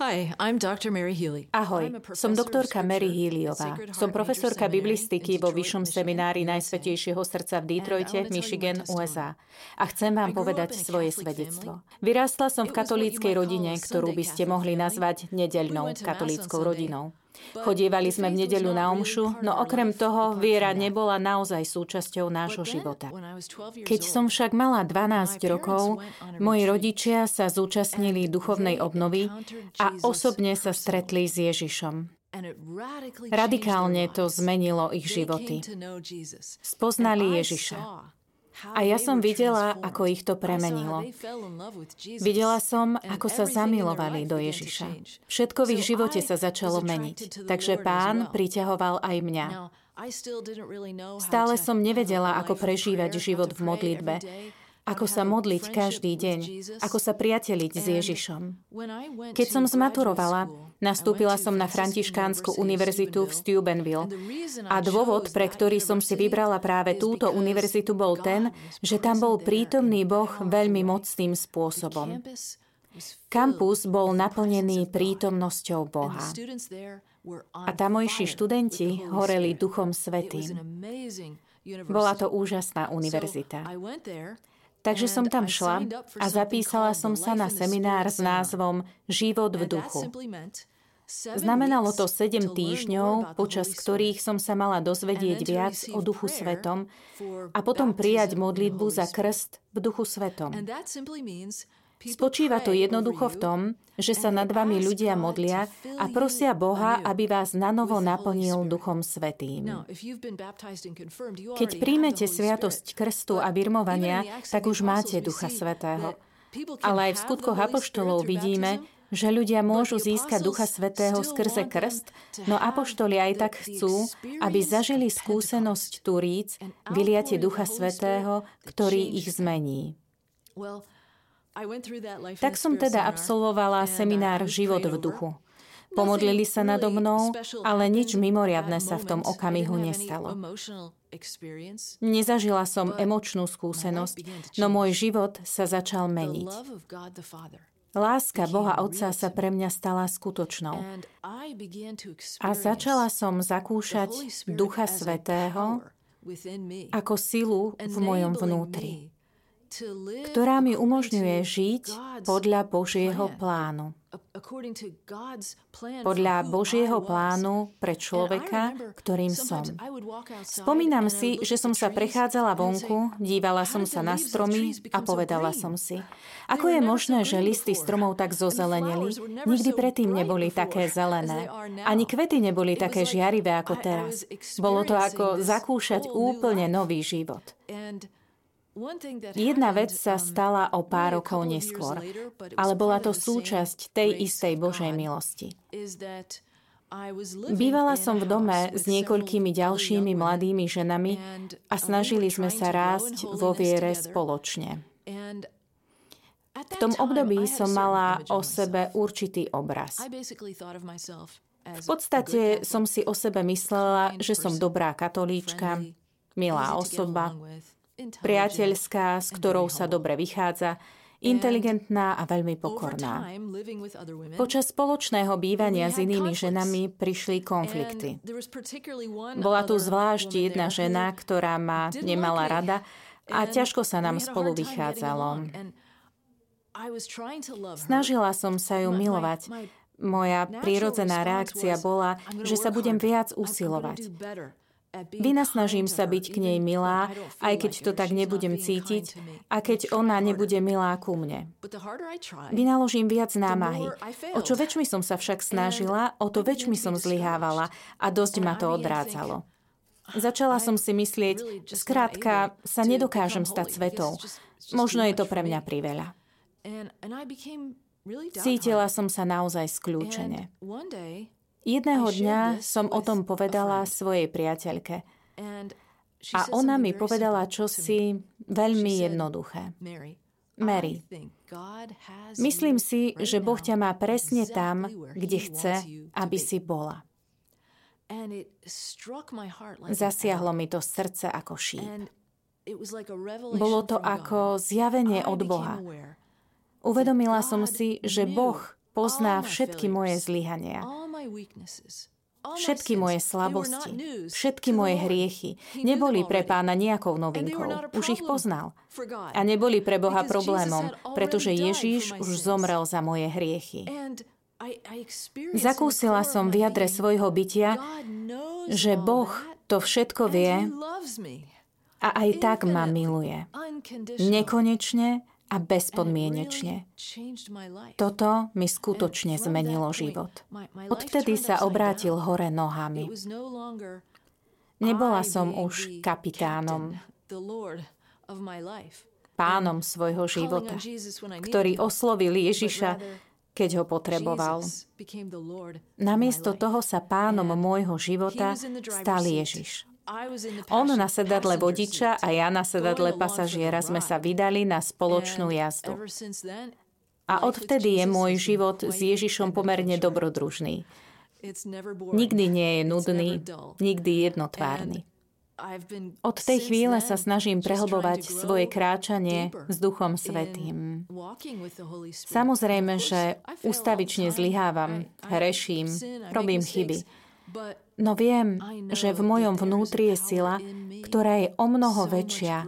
Hi, I'm Dr. Mary Healy. Ahoj, som doktorka Mary Healyová. Som profesorka biblistiky vo Vyššom seminári Najsvetejšieho srdca v Detroite, Michigan, USA. A chcem vám povedať svoje svedectvo. Vyrástla som v katolíckej rodine, ktorú by ste mohli nazvať nedeľnou katolíckou rodinou. Chodievali sme v nedeľu na omšu, no okrem toho viera nebola naozaj súčasťou nášho života. Keď som však mala 12 rokov, moji rodičia sa zúčastnili duchovnej obnovy a osobne sa stretli s Ježišom. Radikálne to zmenilo ich životy. Spoznali Ježiša. A ja som videla, ako ich to premenilo. Videla som, ako sa zamilovali do Ježiša. Všetko v ich živote sa začalo meniť. Takže pán priťahoval aj mňa. Stále som nevedela, ako prežívať život v modlitbe ako sa modliť každý deň, ako sa priateliť s Ježišom. Keď som zmaturovala, nastúpila som na Františkánsku univerzitu v Steubenville a dôvod, pre ktorý som si vybrala práve túto univerzitu bol ten, že tam bol prítomný Boh veľmi mocným spôsobom. Kampus bol naplnený prítomnosťou Boha. A tamojší študenti horeli Duchom Svetým. Bola to úžasná univerzita. Takže som tam šla a zapísala som sa na seminár s názvom Život v duchu. Znamenalo to 7 týždňov, počas ktorých som sa mala dozvedieť viac o Duchu Svetom a potom prijať modlitbu za krst v Duchu Svetom. Spočíva to jednoducho v tom, že sa nad vami ľudia modlia a prosia Boha, aby vás nanovo naplnil Duchom Svetým. Keď príjmete sviatosť krstu a birmovania, tak už máte Ducha Svetého. Ale aj v skutkoch apoštolov vidíme, že ľudia môžu získať Ducha Svetého skrze krst, no apoštoli aj tak chcú, aby zažili skúsenosť turíc, vyliate Ducha Svetého, ktorý ich zmení. Tak som teda absolvovala seminár Život v duchu. Pomodlili sa nado mnou, ale nič mimoriadne sa v tom okamihu nestalo. Nezažila som emočnú skúsenosť, no môj život sa začal meniť. Láska Boha Otca sa pre mňa stala skutočnou. A začala som zakúšať Ducha Svetého ako silu v mojom vnútri ktorá mi umožňuje žiť podľa Božieho plánu. Podľa Božieho plánu pre človeka, ktorým som. Spomínam si, že som sa prechádzala vonku, dívala som sa na stromy a povedala som si, ako je možné, že listy stromov tak zozeleneli? Nikdy predtým neboli také zelené. Ani kvety neboli také žiarivé ako teraz. Bolo to ako zakúšať úplne nový život. Jedna vec sa um, stala o pár rokov neskôr, ale bola to súčasť tej istej Božej milosti. Bývala som v dome s niekoľkými ďalšími mladými ženami a snažili sme sa rásť vo viere spoločne. V tom období som mala o sebe určitý obraz. V podstate som si o sebe myslela, že som dobrá katolíčka, milá osoba, priateľská, s ktorou sa dobre vychádza, inteligentná a veľmi pokorná. Počas spoločného bývania s inými ženami prišli konflikty. Bola tu zvlášť jedna žena, ktorá ma nemala rada a ťažko sa nám spolu vychádzalo. Snažila som sa ju milovať. Moja prírodzená reakcia bola, že sa budem viac usilovať. Vynasnažím sa byť k nej milá, aj keď to tak nebudem cítiť a keď ona nebude milá ku mne. Vynaložím viac námahy. O čo väčšmi som sa však snažila, o to väčšmi som zlyhávala a dosť ma to odrádzalo. Začala som si myslieť, skrátka, sa nedokážem stať svetou. Možno je to pre mňa priveľa. Cítila som sa naozaj skľúčene. Jedného dňa som o tom povedala svojej priateľke. A ona mi povedala čosi veľmi jednoduché. Mary, myslím si, že Boh ťa má presne tam, kde chce, aby si bola. Zasiahlo mi to srdce ako šíp. Bolo to ako zjavenie od Boha. Uvedomila som si, že Boh pozná všetky moje zlyhania, Všetky moje slabosti, všetky moje hriechy neboli pre pána nejakou novinkou. Už ich poznal. A neboli pre Boha problémom, pretože Ježíš už zomrel za moje hriechy. Zakúsila som v jadre svojho bytia, že Boh to všetko vie a aj tak ma miluje. Nekonečne a bezpodmienečne. Toto mi skutočne zmenilo život. Odvtedy sa obrátil hore nohami. Nebola som už kapitánom, pánom svojho života, ktorý oslovil Ježiša, keď ho potreboval. Namiesto toho sa pánom môjho života stal Ježiš. On na sedadle vodiča a ja na sedadle pasažiera sme sa vydali na spoločnú jazdu. A odvtedy je môj život s Ježišom pomerne dobrodružný. Nikdy nie je nudný, nikdy jednotvárny. Od tej chvíle sa snažím prehlbovať svoje kráčanie s Duchom Svetým. Samozrejme, že ustavične zlyhávam, hreším, robím chyby. No viem, že v mojom vnútri je sila, ktorá je o mnoho väčšia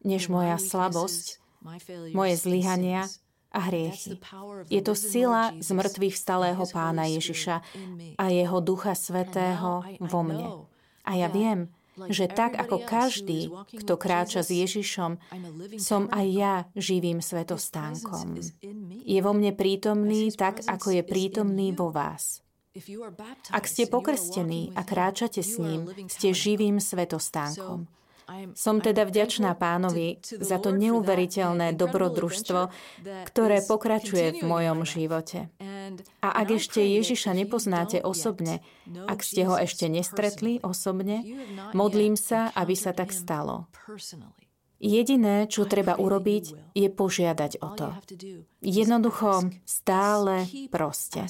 než moja slabosť, moje zlyhania a hriechy. Je to sila z mŕtvych vstalého pána Ježiša a jeho Ducha Svetého vo mne. A ja viem, že tak ako každý, kto kráča s Ježišom, som aj ja živým svetostánkom. Je vo mne prítomný tak, ako je prítomný vo vás. Ak ste pokrstení a kráčate s ním, ste živým svetostánkom. Som teda vďačná pánovi za to neuveriteľné dobrodružstvo, ktoré pokračuje v mojom živote. A ak ešte Ježiša nepoznáte osobne, ak ste ho ešte nestretli osobne, modlím sa, aby sa tak stalo. Jediné, čo treba urobiť, je požiadať o to. Jednoducho, stále proste.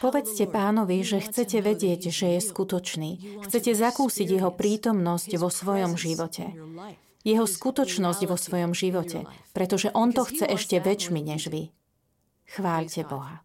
Povedzte pánovi, že chcete vedieť, že je skutočný. Chcete zakúsiť jeho prítomnosť vo svojom živote. Jeho skutočnosť vo svojom živote, pretože on to chce ešte väčšmi než vy. Chváľte Boha.